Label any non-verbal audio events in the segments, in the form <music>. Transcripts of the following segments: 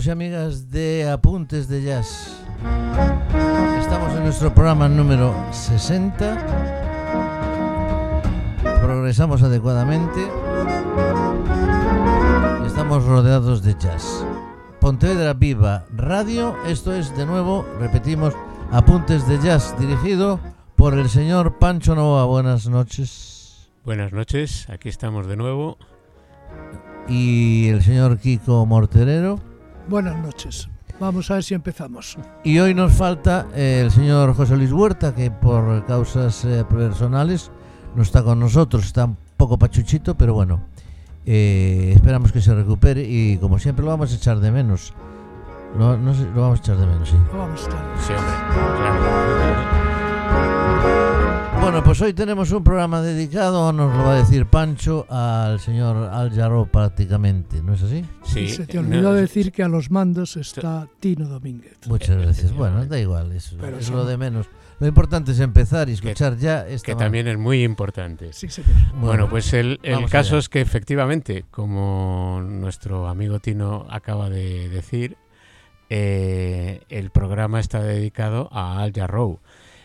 amigos y amigas de Apuntes de Jazz. Estamos en nuestro programa número 60. Progresamos adecuadamente. Estamos rodeados de jazz. Pontevedra Viva Radio, esto es de nuevo, repetimos, Apuntes de Jazz, dirigido por el señor Pancho Nova. Buenas noches. Buenas noches, aquí estamos de nuevo. Y el señor Kiko Morterero. Buenas noches. Vamos a ver si empezamos. Y hoy nos falta eh, el señor José Luis Huerta, que por causas eh, personales no está con nosotros, está un poco pachuchito, pero bueno, eh, esperamos que se recupere y como siempre lo vamos a echar de menos. No, no sé, lo vamos a echar de menos, sí. No vamos a estar. Sí, hombre, claro. Bueno, pues hoy tenemos un programa dedicado, nos lo va a decir Pancho, al señor Al Jarro prácticamente, ¿no es así? Sí, Y se te no, olvidó decir que a los mandos está Tino Domínguez. Muchas gracias. Bueno, da igual, es, Pero es eso lo de menos. Lo importante es empezar y escuchar ya esta que también es muy importante. Sí, señor. Bueno, pues el, caso allá. es que efectivamente, como nuestro amigo Tino acaba de decir, eh, el programa está dedicado a Al Jarreau.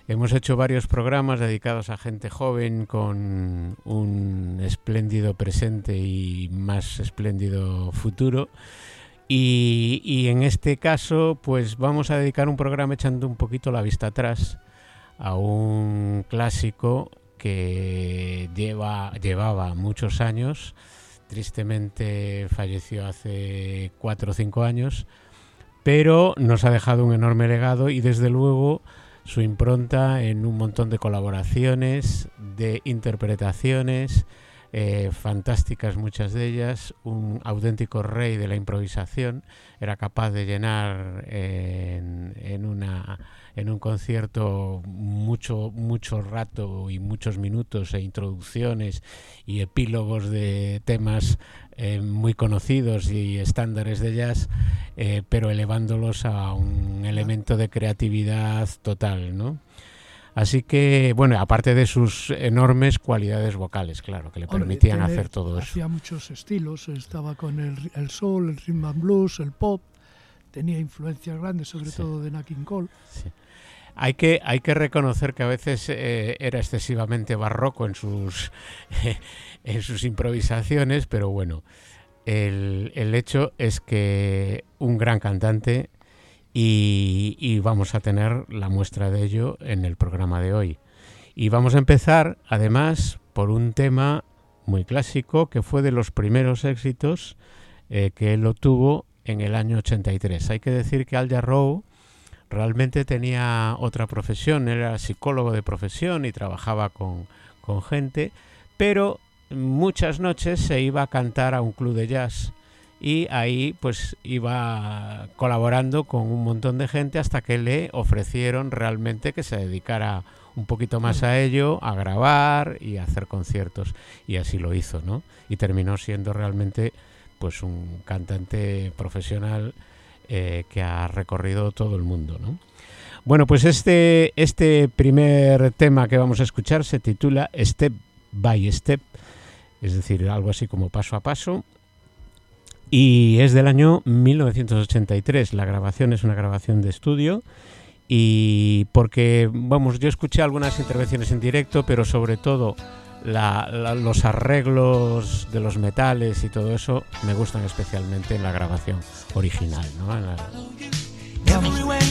Hemos hecho varios programas dedicados a gente joven con un espléndido presente y más espléndido futuro. Y, en este caso, pues vamos a dedicar un programa echando un poquito la vista atrás a un clásico que lleva, llevaba muchos años. Tristemente falleció hace cuatro o cinco años, pero nos ha dejado un enorme legado y desde luego su impronta en un montón de colaboraciones, de interpretaciones, eh, fantásticas muchas de ellas, un auténtico rey de la improvisación, era capaz de llenar eh, en, en una en un concierto mucho mucho rato y muchos minutos e introducciones y epílogos de temas eh, muy conocidos y estándares de jazz, eh, pero elevándolos a un elemento de creatividad total, ¿no? Así que, bueno, aparte de sus enormes cualidades vocales, claro, que le Hombre, permitían hacer todo eso. Hacía muchos estilos. Estaba con el, el soul, el rhythm and blues, el pop. Tenía influencias grandes, sobre Sí. todo de Nat King Cole. Sí. Hay que, hay que reconocer que a veces eh, era excesivamente barroco en sus, <laughs> en sus improvisaciones, pero bueno, el, el hecho es que un gran cantante y, vamos a tener la muestra de ello en el programa de hoy. Y vamos a empezar, además, por un tema muy clásico que fue de los primeros éxitos eh, que él obtuvo en el año 83. Hay que decir que Al Jarreau realmente tenía otra profesión, era psicólogo de profesión y trabajaba con, con gente, pero muchas noches se iba a cantar a un club de jazz y ahí pues iba colaborando con un montón de gente hasta que le ofrecieron realmente que se dedicara un poquito más a ello, a grabar y a hacer conciertos y así lo hizo, ¿no? Y terminó siendo realmente pues un cantante profesional eh, que ha recorrido todo el mundo, ¿no? Bueno, pues este, este primer tema que vamos a escuchar se titula Step by Step, es decir, algo así como paso a paso, y es del año 1983. La grabación es una grabación de estudio y porque, vamos, yo escuché algunas intervenciones en directo, pero sobre todo la- la- los arreglos de los metales y todo eso me gustan especialmente en la grabación original, ¿no? En la- Everywhere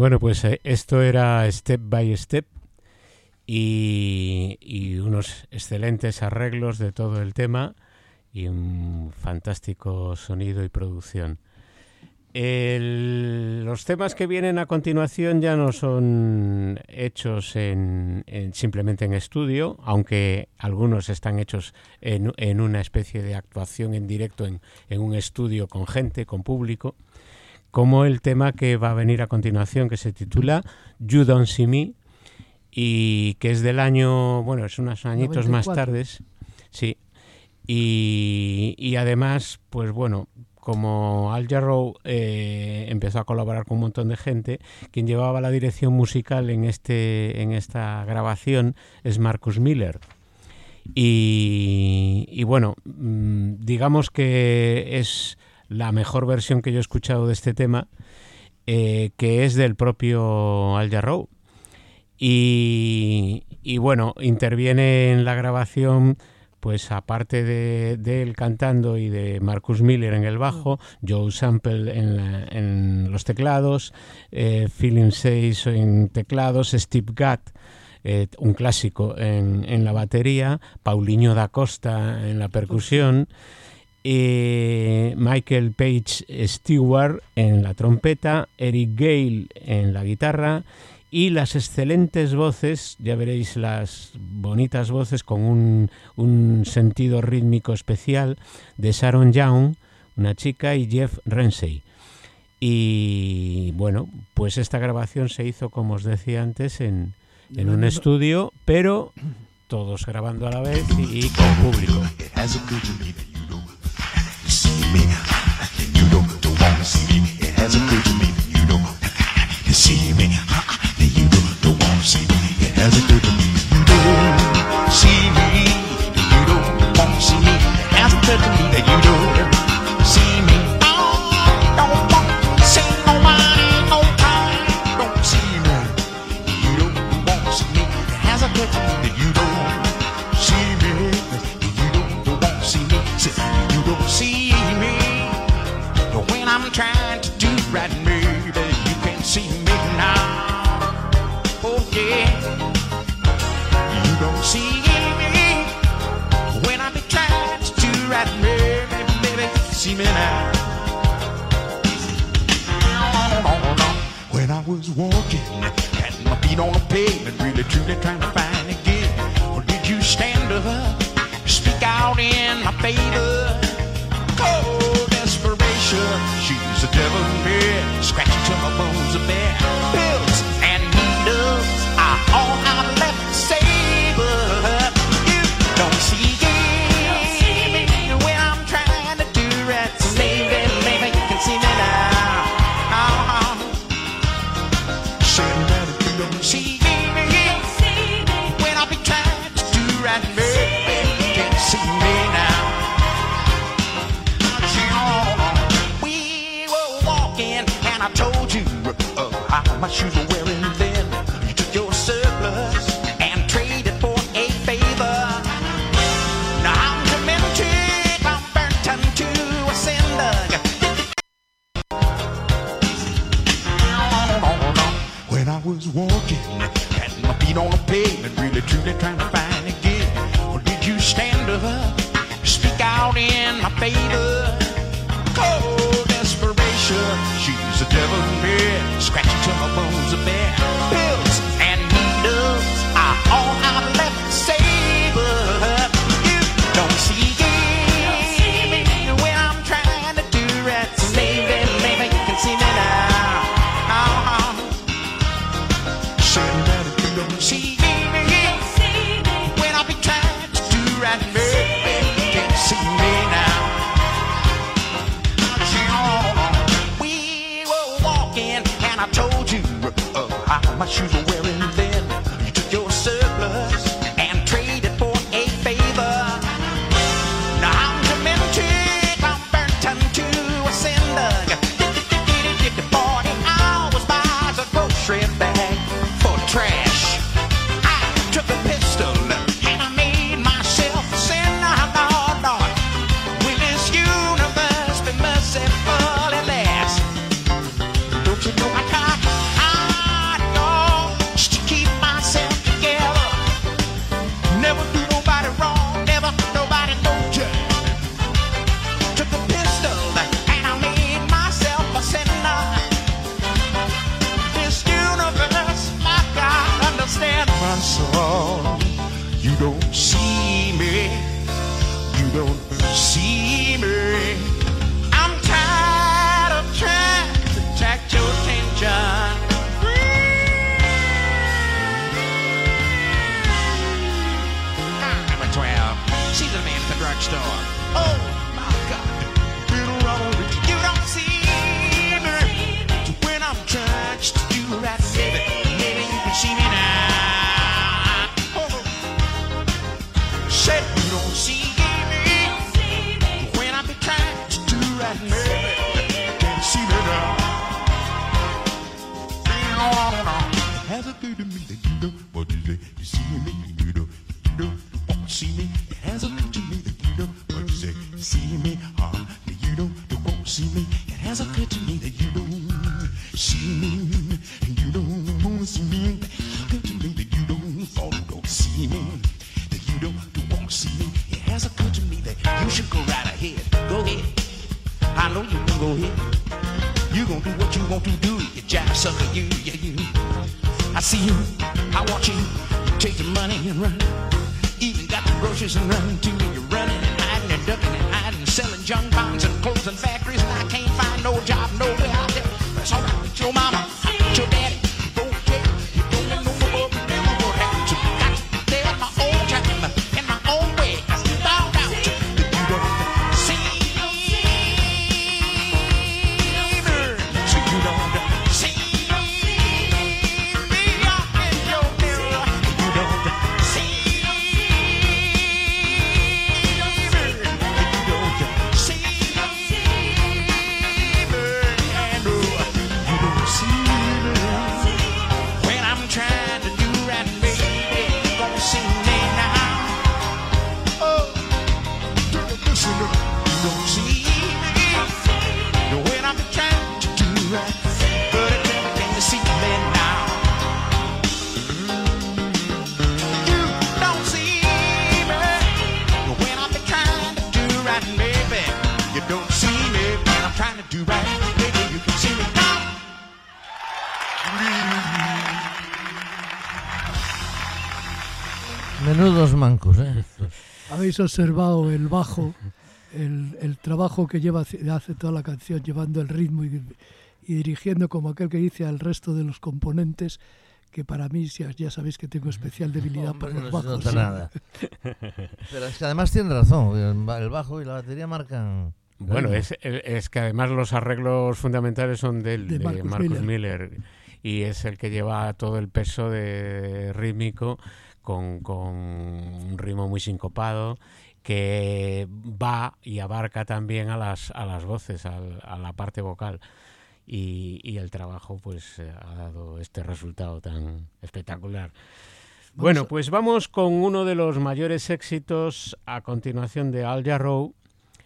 Bueno, pues eh, esto era Step by Step y, unos excelentes arreglos de todo el tema y un fantástico sonido y producción. Los temas que vienen a continuación ya no son hechos en, en- simplemente en estudio, aunque algunos están hechos en, en una especie de actuación en directo en, en un estudio con gente, con público, como el tema que va a venir a continuación, que se titula You Don't See Me, y que es del año, bueno, es unos añitos más 94. tardes, sí, y, y además, pues bueno, como Al Jarreau eh, empezó a colaborar con un montón de gente, quien llevaba la dirección musical en, este, en esta grabación es Marcus Miller. Y, y bueno, mm, digamos que es la mejor versión que yo he escuchado de este tema, eh, que es del propio Al Jarreau. Y, y bueno, interviene en la grabación, pues aparte de, de él cantando y de Marcus Miller en el bajo, Joe Sample en, la- en los teclados, eh, Philip en teclados, Steve Gadd, eh, un clásico en, en la batería, Paulinho da Costa en la percusión, eh, Michael Page Stewart en la trompeta, Eric Gale en la guitarra y las excelentes voces, ya veréis las bonitas voces con un, un sentido rítmico especial de Sharon Young, una chica, y Jeff Ramsey. Y bueno, pues esta grabación se hizo, como os decía antes, en, en un estudio, pero todos grabando a la vez y, y con público. To see me. It has occurred to me that you don't see me. That you don't, don't want to see me. It has occurred to me that you don't see me. That you don't want to see me. It has occurred to me that you don't feet on the pavement, really truly trying to find a gig. Or did you stand up, speak out in my favor? Cold desperation, she's a devil in me, scratching till my bones a bare. shoes The a devil in bed, scratching till my bones are bare. Habéis observado el bajo, el, el trabajo que lleva hace toda la canción, llevando el ritmo y, y dirigiendo como aquel que dice al resto de los componentes, que para mí ya, ya sabéis que tengo especial debilidad por Hombre, los no se bajos. nada. <laughs> Pero es que además tiene razón, el ba- el bajo y la batería marcan... Bueno, es, es que además los arreglos fundamentales son del, De de, Marcus Marcus, Miller. Miller. y es el que lleva todo el peso de rítmico con, con un ritmo muy sincopado que va y abarca también a las, a las voces, a la parte vocal. Y, y el trabajo pues eh, ha dado este resultado tan espectacular. Bueno, pues vamos con uno de los mayores éxitos a continuación de Al Jarreau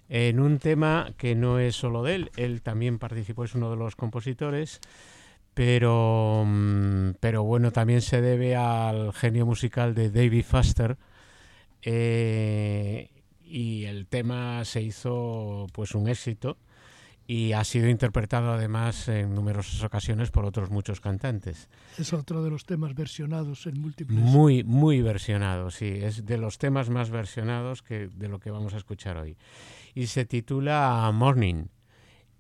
en un tema que no es solo de él, él también participó, es uno de los compositores, pero, mm, pero bueno, también se debe al genio musical de David Foster eh, y el tema se hizo pues un éxito y ha sido interpretado además en numerosas ocasiones por otros muchos cantantes. Es otro de los temas versionados en múltiples. Muy, muy versionado, sí. Es de los temas más versionados que de lo que vamos a escuchar hoy. Y se titula Morning.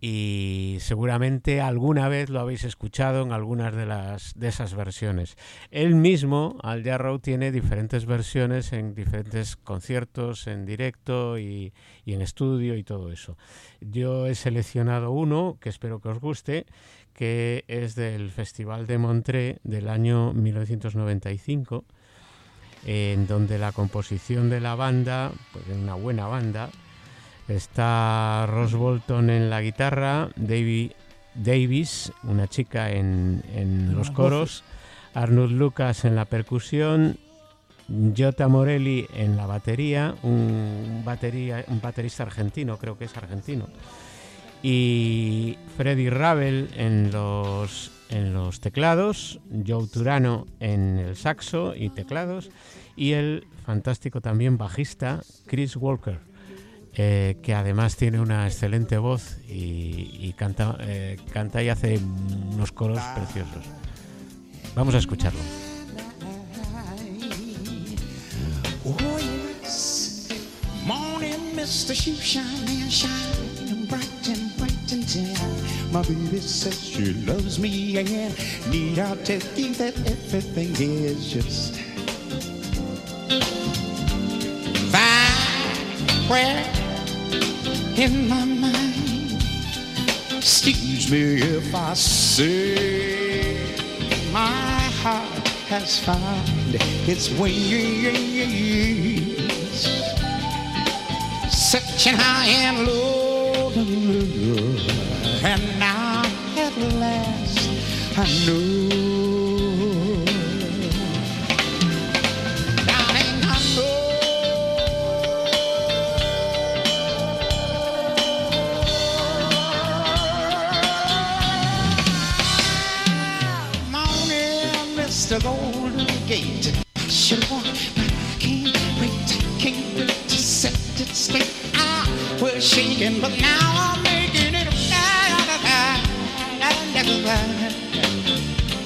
Y seguramente alguna vez lo habéis escuchado en algunas de las de esas versiones. Él mismo, Al tiene diferentes versiones en diferentes conciertos, en directo y, en estudio y todo eso. Yo he seleccionado uno que espero que os guste, que es del Festival de Montreux del año 1995, en donde la composición de la banda, pues es una buena banda, está Ross Bolton en la guitarra, Davy Davis, una chica en, en los coros, Arnold Lucas en la percusión, Jota Morelli en la batería, un, batería, un baterista argentino, creo que es argentino, y Freddy Ravel en los, en los teclados, Joe Turano en el saxo y teclados, y el fantástico también bajista Chris Walker, eh, que además tiene una excelente voz y, canta, eh, canta y hace unos coros preciosos. Vamos a escucharlo. And and you in my mind, excuse me if I say my heart has found its wings. Searching high and low, and now at last I know. Was shaking, but now I'm making it.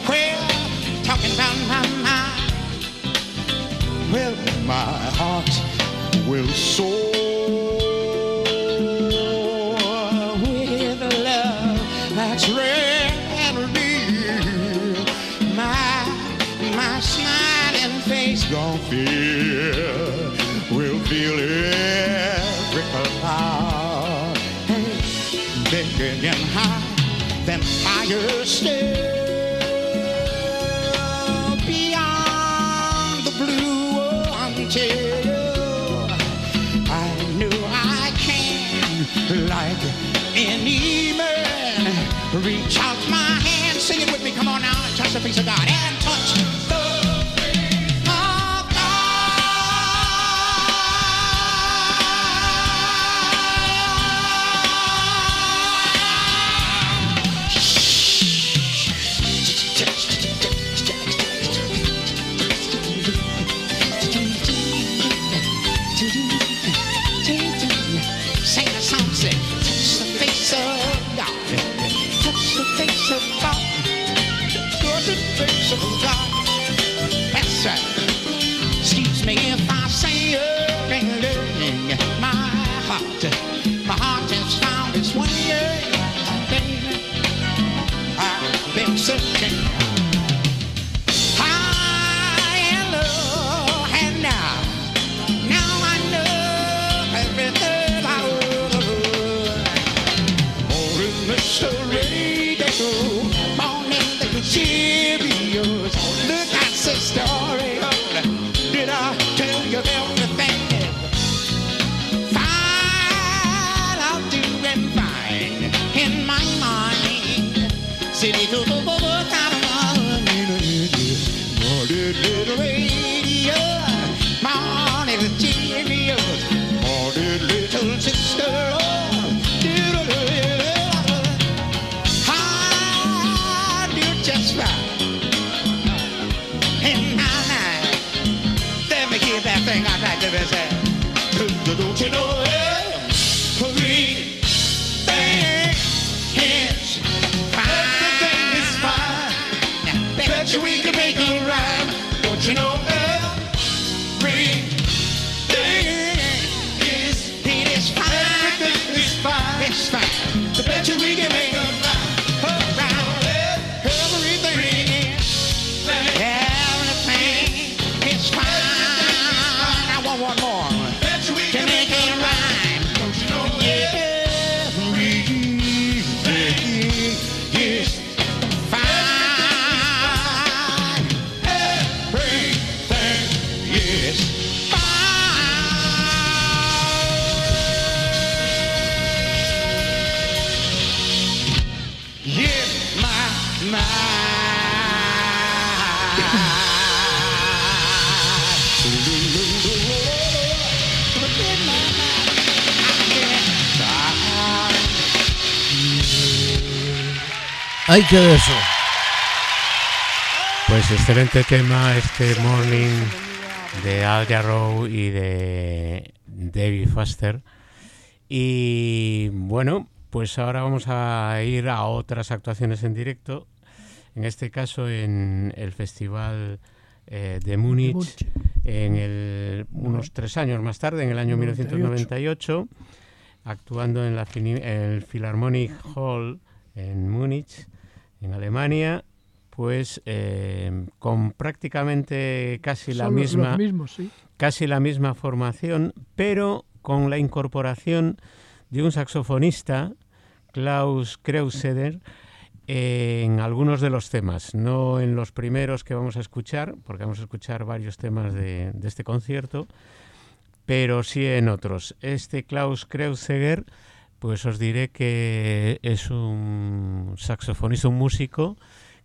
Well, talking about my mind. Well, my heart will soar still. Beyond the blue until I knew I can, like any man, reach out my hand, sing it with me, come on now, and touch the face of God, Ahí queda eso. Pues excelente tema este Morning de Al Jarreau y de David Foster. Y bueno, pues ahora vamos a ir a otras actuaciones en directo. En este caso en el Festival eh, de Múnich, en el, unos tres años más tarde, en el año 98. 1998, actuando en, la, en el Philharmonic Hall en Múnich, en Alemania, pues eh, con prácticamente casi la Son misma Los mismos, sí. casi la misma formación, pero con la incorporación de un saxofonista, Klaus Kreuzeder, en algunos de los temas, no en los primeros que vamos a escuchar, porque vamos a escuchar varios temas de, de este concierto, pero sí en otros. Este Klaus Kreuziger, pues os diré que es un saxofonista, un músico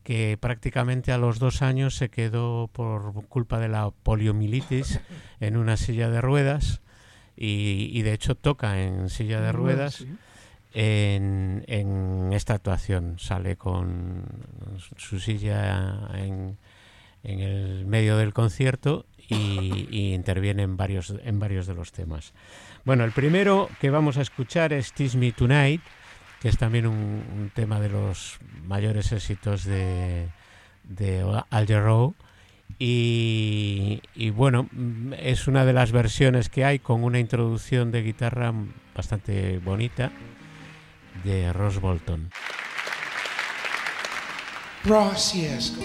que prácticamente a los dos años se quedó por culpa de la poliomielitis <laughs> en una silla de ruedas y, y de hecho toca en silla de ruedas Sí. en, en esta actuación. Sale con su silla en, en el medio del concierto y, y interviene en varios, en varios de los temas. Bueno, el primero que vamos a escuchar es Tease Me Tonight, que es también un, tema de los mayores éxitos de, de Al Jarreau. Y, y bueno, mm, es una de las versiones que hay con una introducción de guitarra bastante bonita de Ross Bolton. Ross, yes,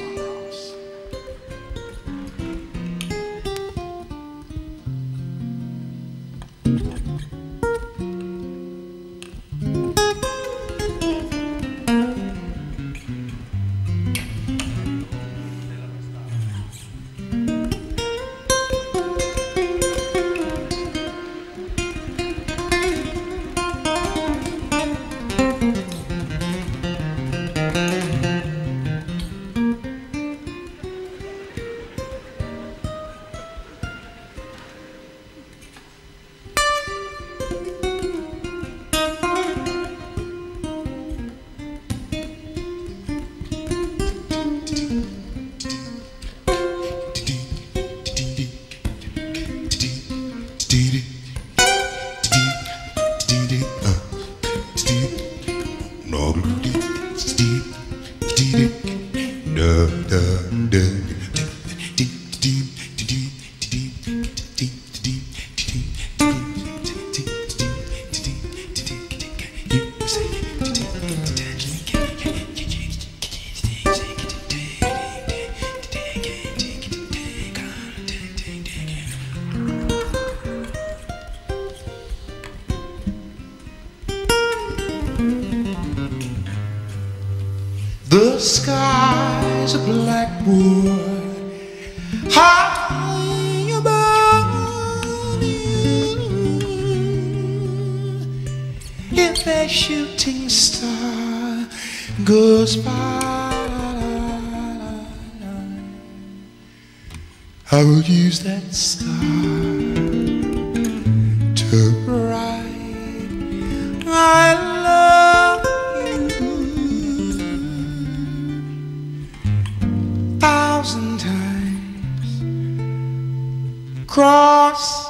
cross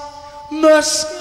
must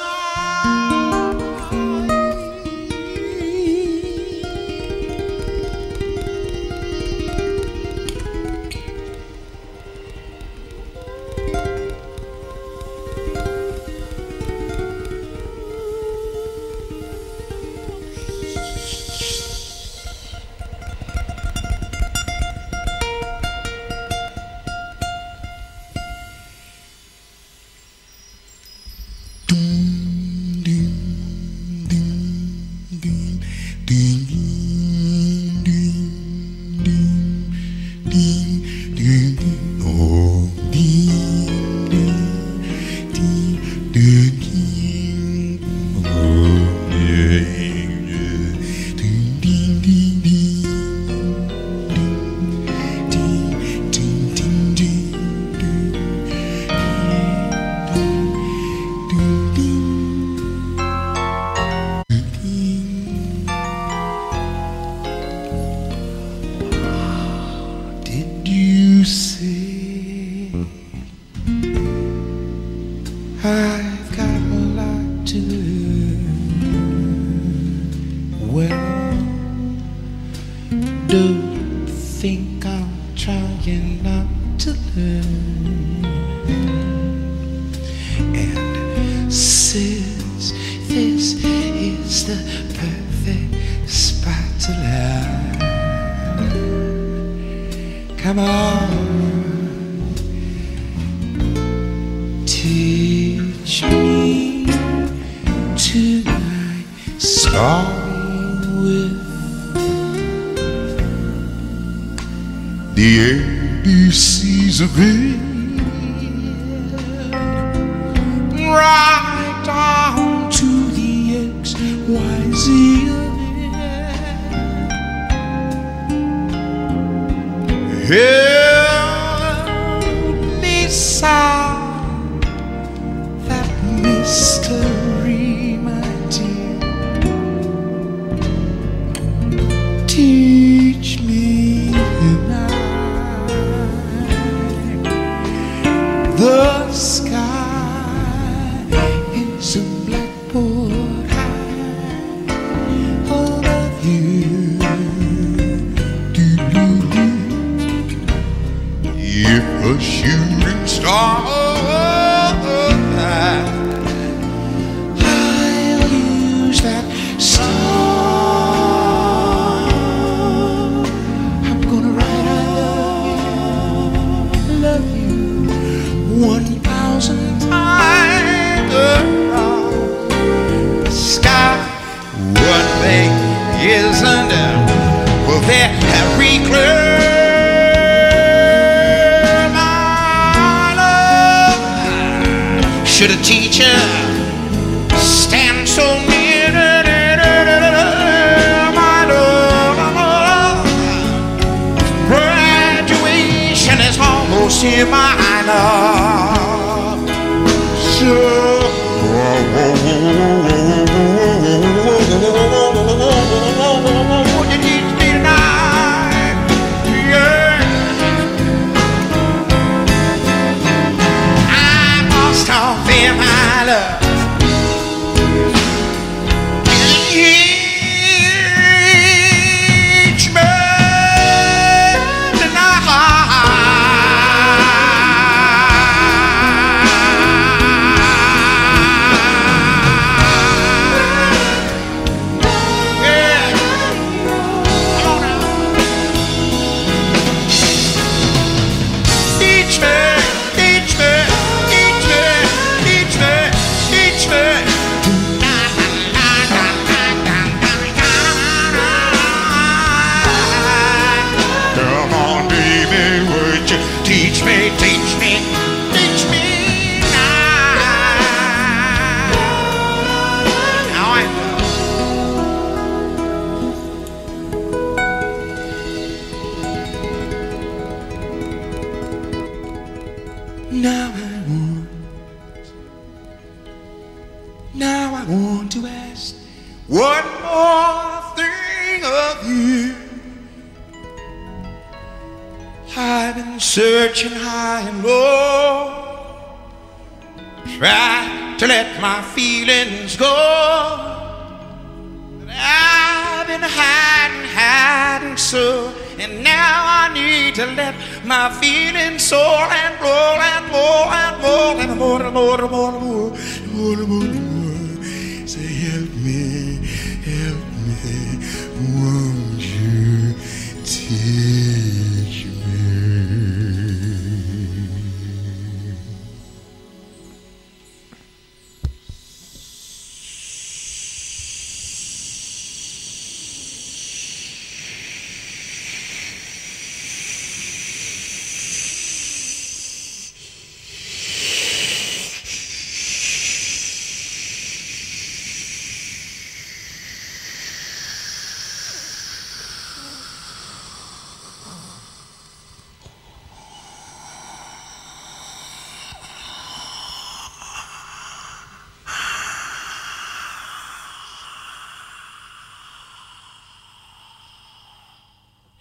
Hey!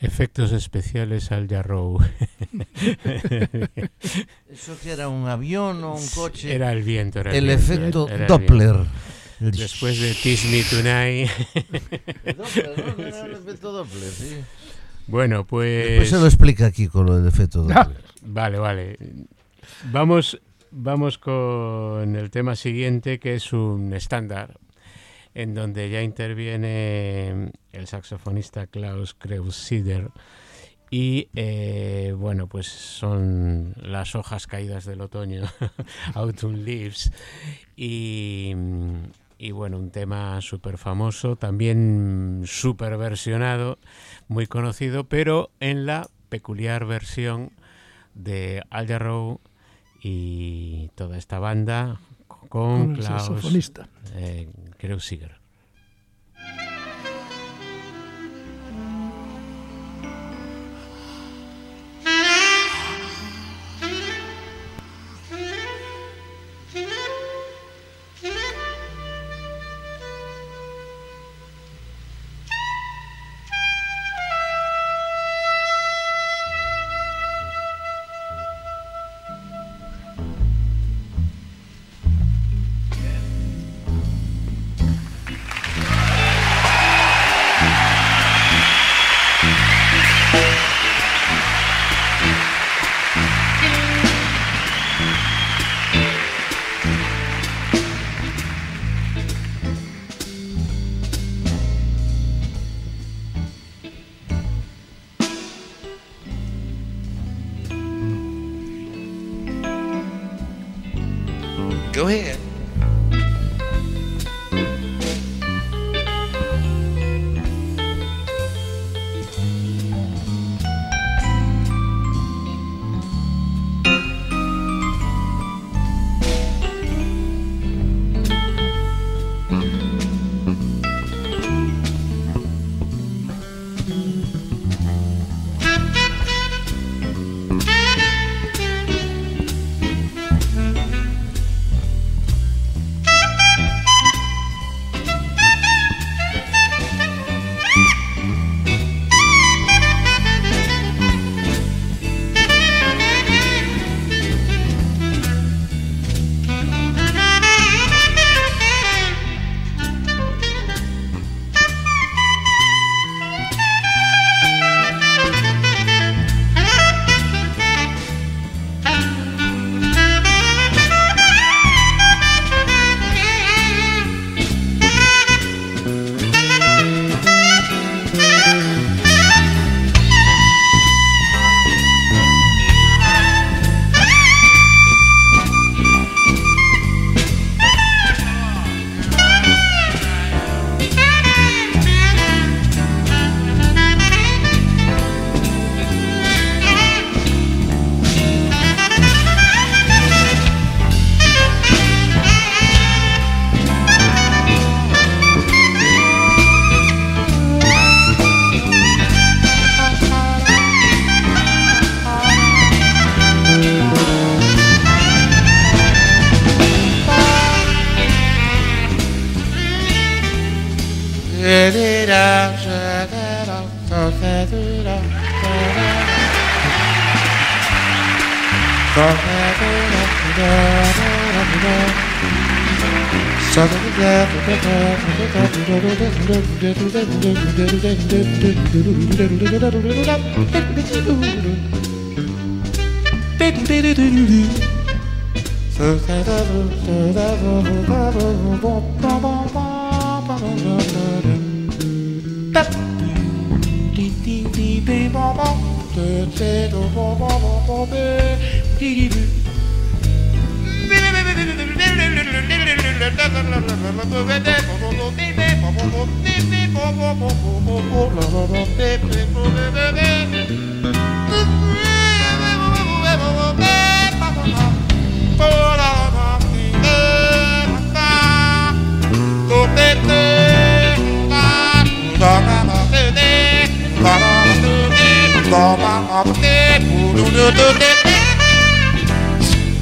Efectos especiales al Jarrow. <laughs> Eso que era un avión o un coche. Era el viento. Era el viento, efecto era el Doppler. El- Después de Teach Me Tonight. <laughs> Doppler, ¿no? Era el efecto Doppler, sí. bueno, Después pues. se lo explica aquí con lo del efecto Doppler. Vale, vale. Vamos, vamos con el tema siguiente, que es un estándar, en donde ya interviene el saxofonista Klaus Kreusider. Y eh, bueno, pues son las hojas caídas del otoño, <laughs> Autumn Leaves. Y, bueno, un tema súper famoso, también súper versionado, muy conocido, pero en la peculiar versión de Al y toda esta banda con, Con el Klaus saxofonista. eh, Kreuziger. the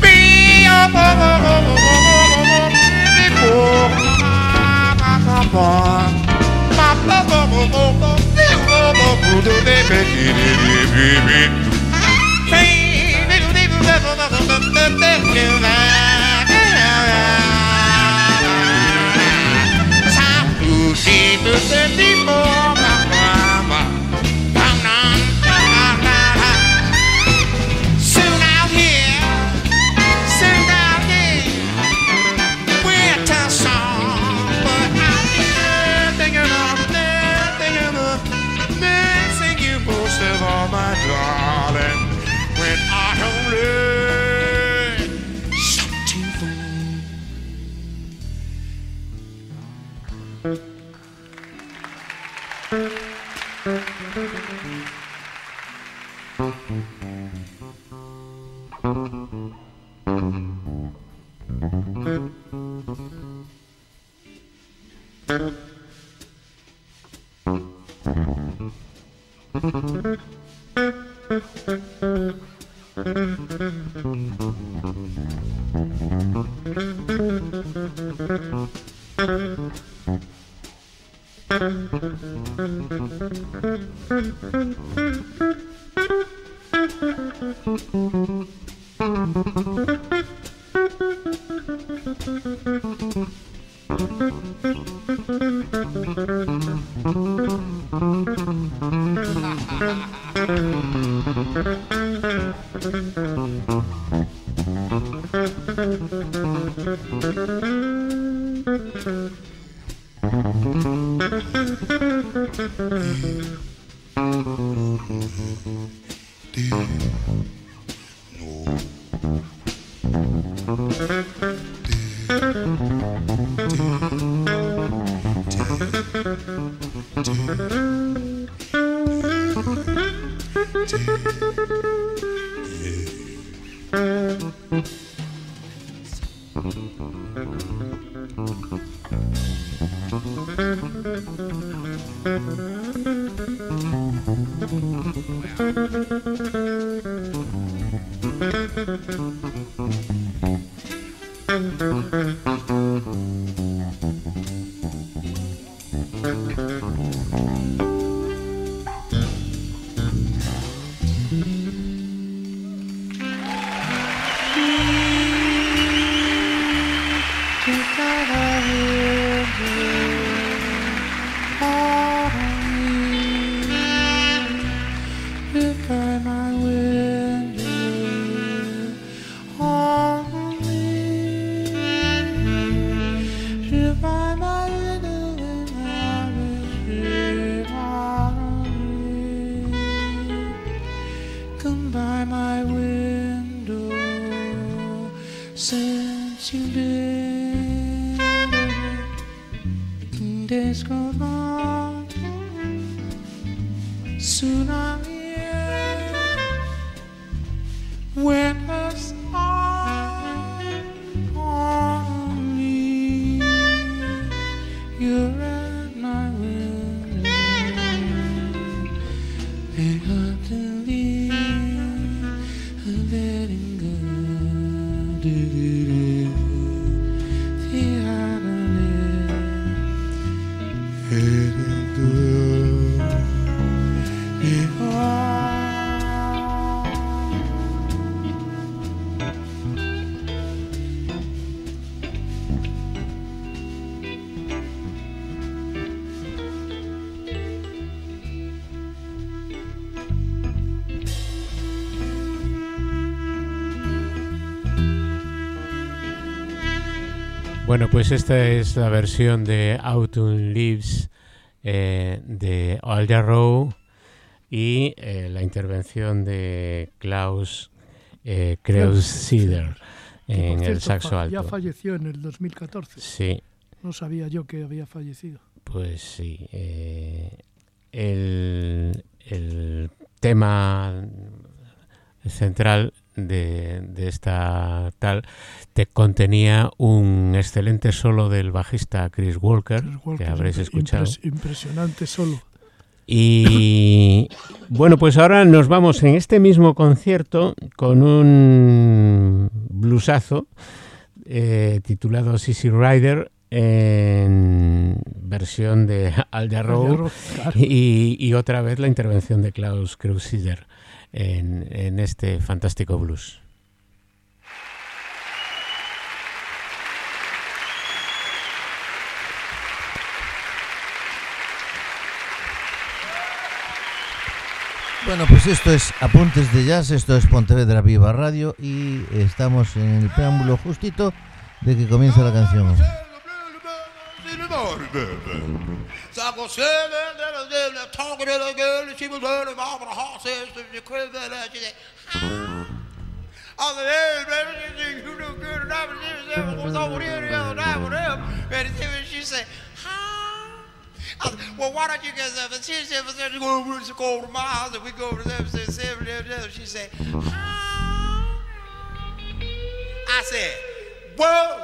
Be a Saputi do Sandy Moore Thank you. Bueno, pues esta es la versión de Autumn Leaves eh, de All Row y eh, la intervención de Klaus eh, por en el saxo fa- Ya alto. falleció en el 2014. Sí, No sabía yo que había fallecido. pues sí. eh, el, el tema central de, de esta tal te contenía un excelente solo del bajista Chris Walker, Chris Walker, que habréis escuchado. impres- impresionante solo. Y bueno, pues ahora nos vamos en este mismo concierto con un blusazo eh, titulado Sissy Rider en versión de Al Jarreau Rock, claro. y, y otra vez la intervención de Klaus Kreuziger en, en este fantástico blues. Bueno, pues esto es Apuntes de Jazz, esto es Pontevedra Viva Radio y estamos en el preámbulo justito de que comienza la canción. So I go sailing, then, then, talking to the girl, and she was off on the horses, and she crib and she said, "Ah." I said, hey, baby, she said, you do good, and I was there, was over here the other night with them, and she said, huh? I said, well, why don't you get up? And she said, well, she go over to go over to my house, and we go over to them, and say, she said, huh? I said, whoa.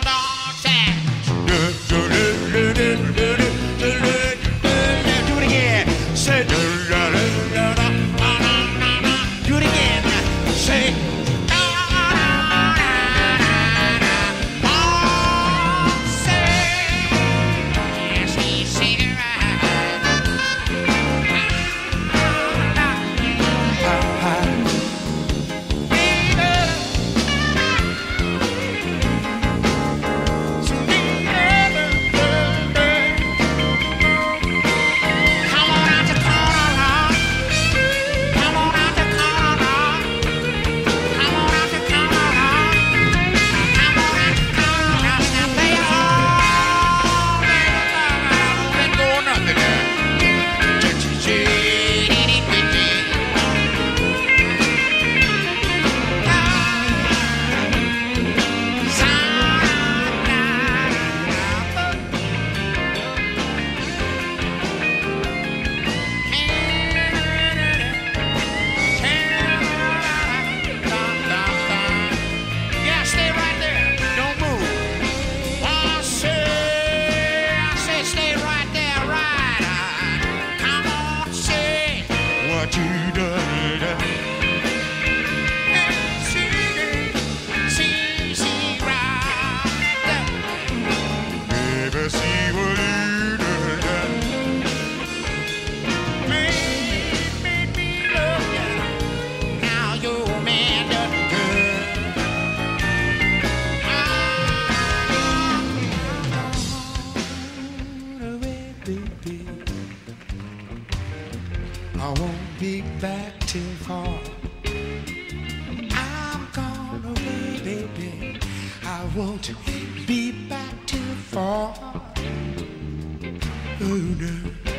Oh no.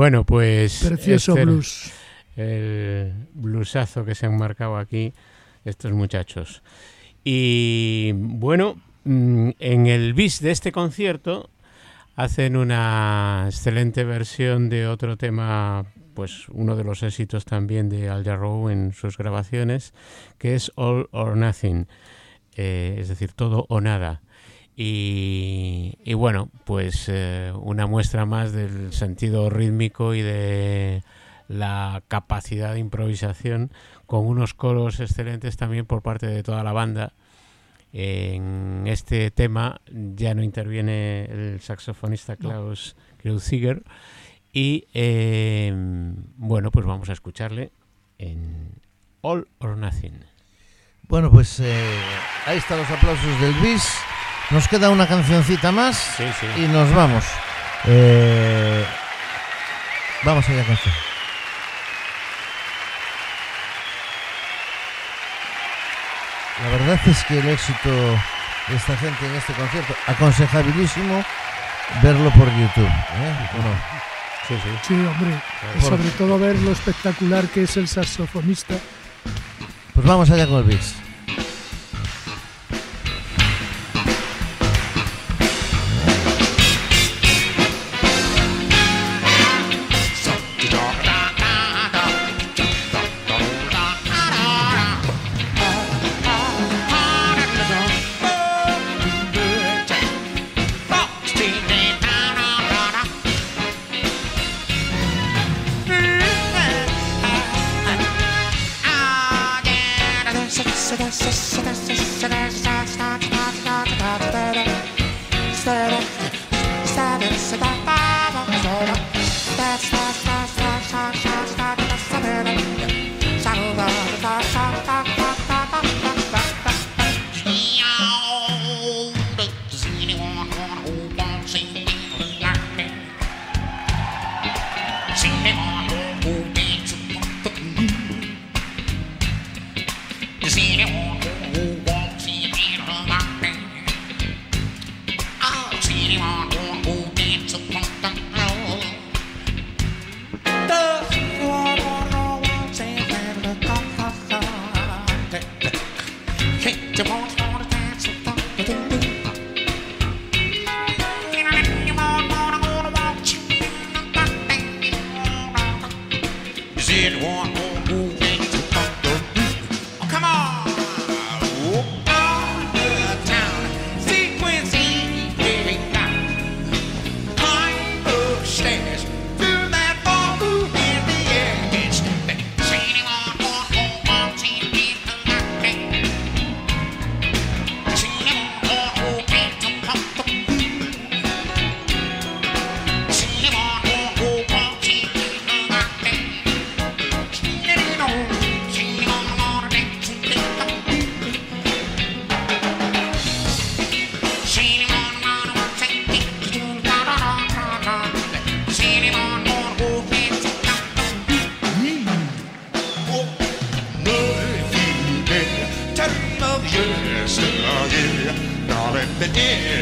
Bueno, pues. Precioso este blues. El bluesazo que se han marcado aquí estos muchachos. Y bueno, mm, en el bis de este concierto hacen una excelente versión de otro tema, pues uno de los éxitos también de Al Jarreau en sus grabaciones, que es All or Nothing, eh, es decir, todo o nada. Y, y bueno, pues eh, una muestra más del sentido rítmico y de la capacidad de improvisación con unos coros excelentes también por parte de toda la banda. En este tema ya no interviene el saxofonista Klaus Kreuziger y eh, bueno, pues vamos a escucharle en All or Nothing. Bueno, pues eh, ahí están los aplausos del bis. Nos queda una cancioncita más Sí, sí. y nos vamos. Eh, vamos allá con esto. La verdad es que el éxito de esta gente en este concierto, aconsejabilísimo verlo por YouTube. ¿eh? Sí, sí. Sí, hombre. Y sobre todo ver lo espectacular que es el saxofonista. Pues vamos allá con el bis. The that is.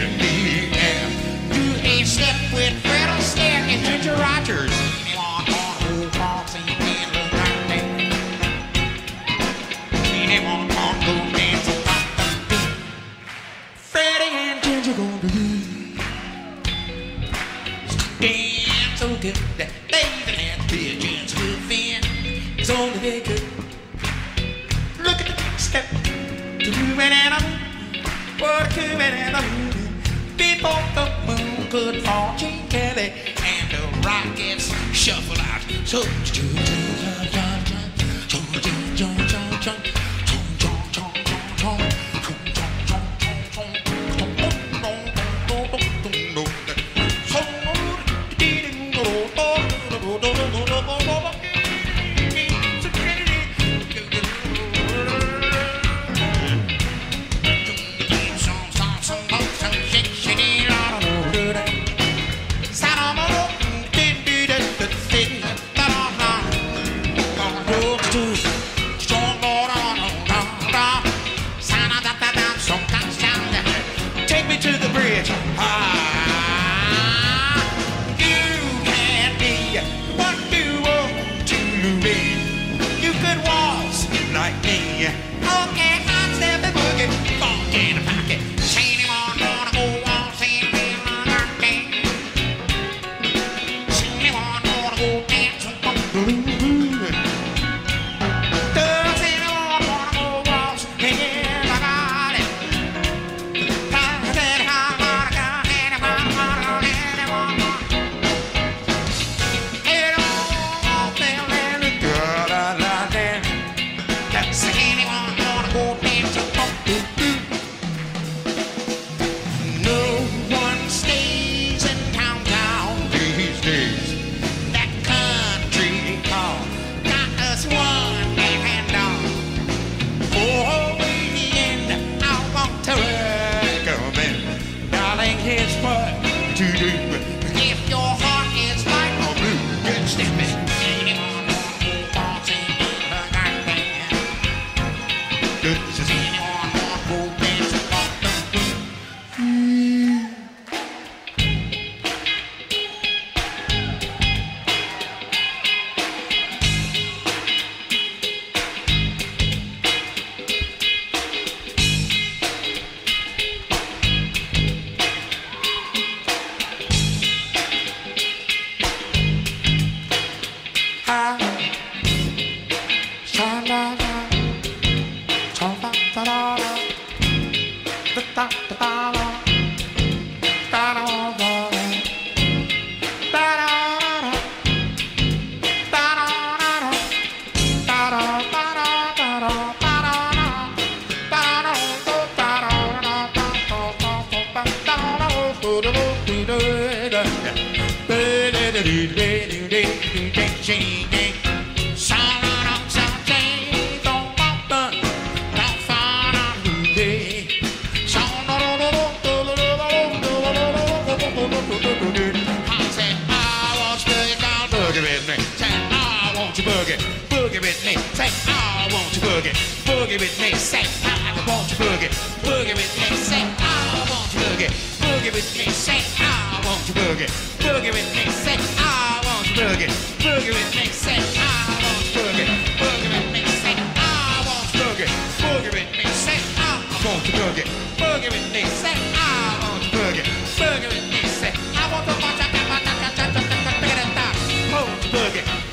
Yeah.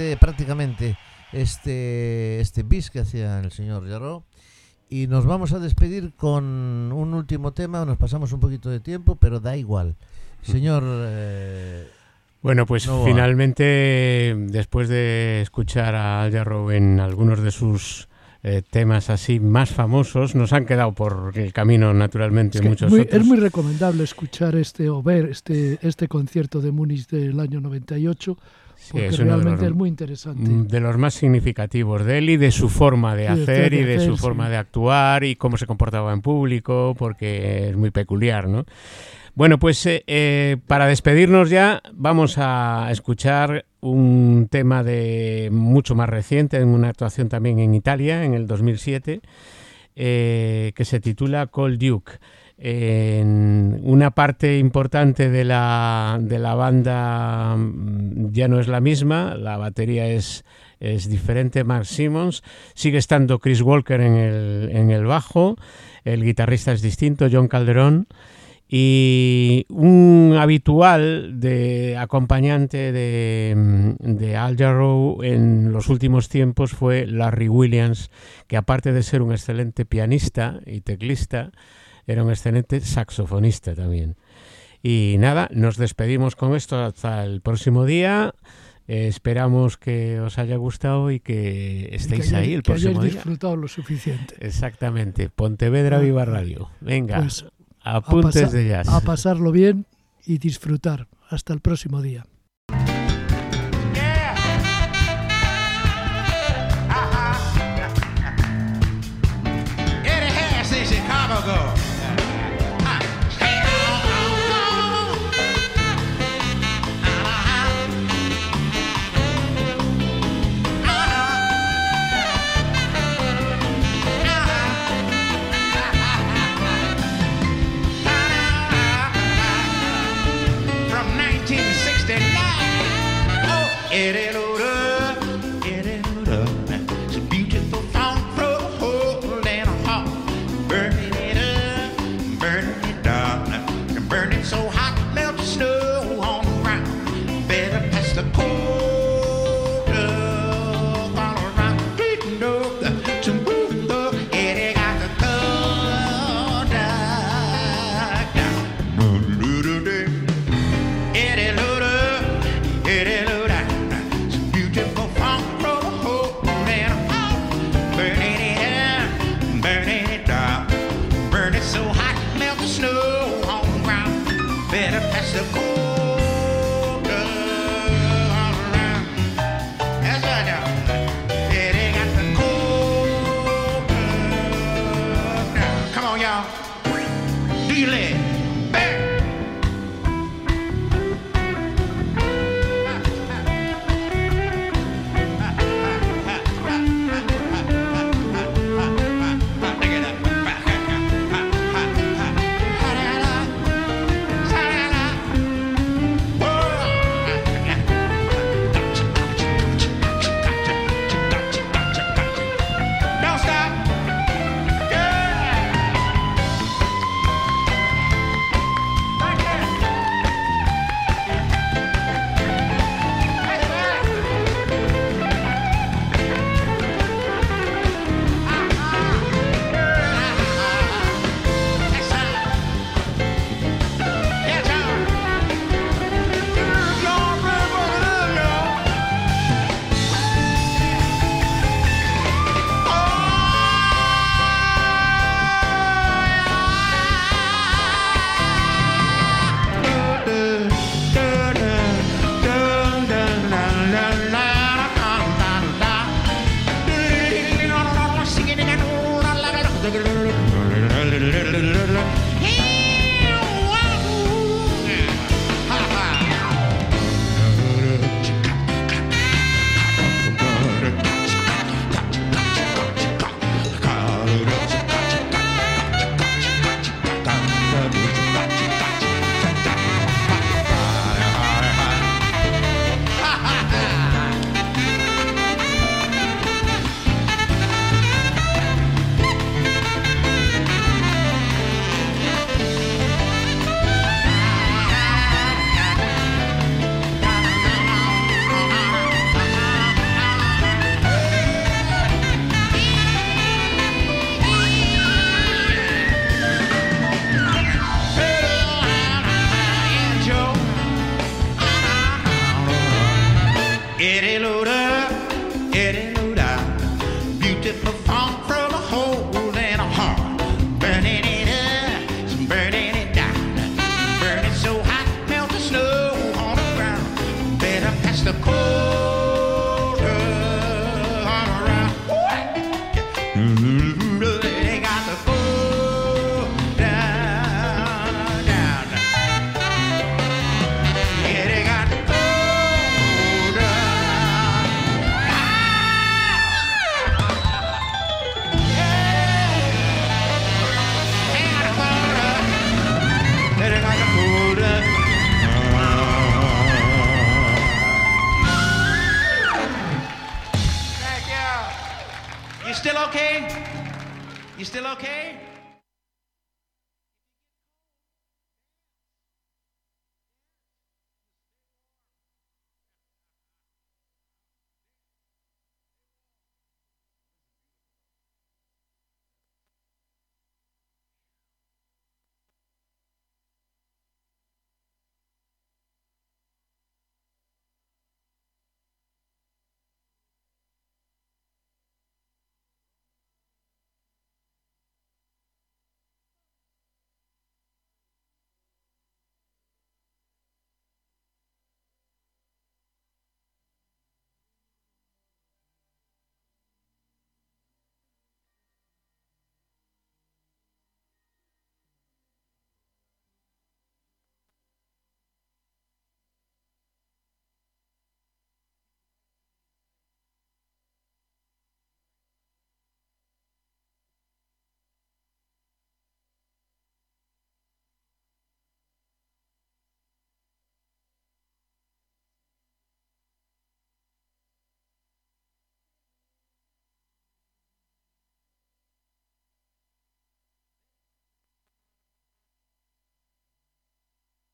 Este prácticamente este este bis que hacía el señor Yarro y nos vamos a despedir con un último tema. Nos pasamos un poquito de tiempo, pero da igual. Señor, eh, Bueno, pues finalmente, después de escuchar a Al Jarreau en algunos de sus eh, temas así más famosos, nos han quedado por el camino, naturalmente, Es, que muchos muy- otros. es muy recomendable escuchar este o ver este, este concierto de Múnich del año 98 Sí, porque es realmente los- es muy interesante. De los más significativos de él y de su forma de Sí, de hacer y hacer, de su sí. forma de actuar y cómo se comportaba en público, porque es muy peculiar, ¿no? Bueno, pues eh, eh, para despedirnos ya vamos a escuchar un tema de mucho más reciente, en una actuación también en Italia en el 2007, eh, que se titula Cold Duke. Una parte importante de la, de la banda mm, ya no es la misma, la batería es, es diferente, Mark Simmons, sigue estando Chris Walker en el, en el bajo, el guitarrista es distinto, John Calderón, y un habitual de acompañante de, mm, de Al Jarreau en los últimos tiempos fue Larry Williams, que aparte de ser un excelente pianista y teclista, era un excelente saxofonista también. Y nada, nos despedimos con esto hasta el próximo día. Eh, esperamos que os haya gustado y que Y que estéis ahí el que próximo día. disfrutado lo suficiente. Exactamente. Pontevedra Ah, Viva Radio. Venga, Pues a, apuntes pasa- de jazz. a pasarlo bien y disfrutar. Hasta el próximo día. beautiful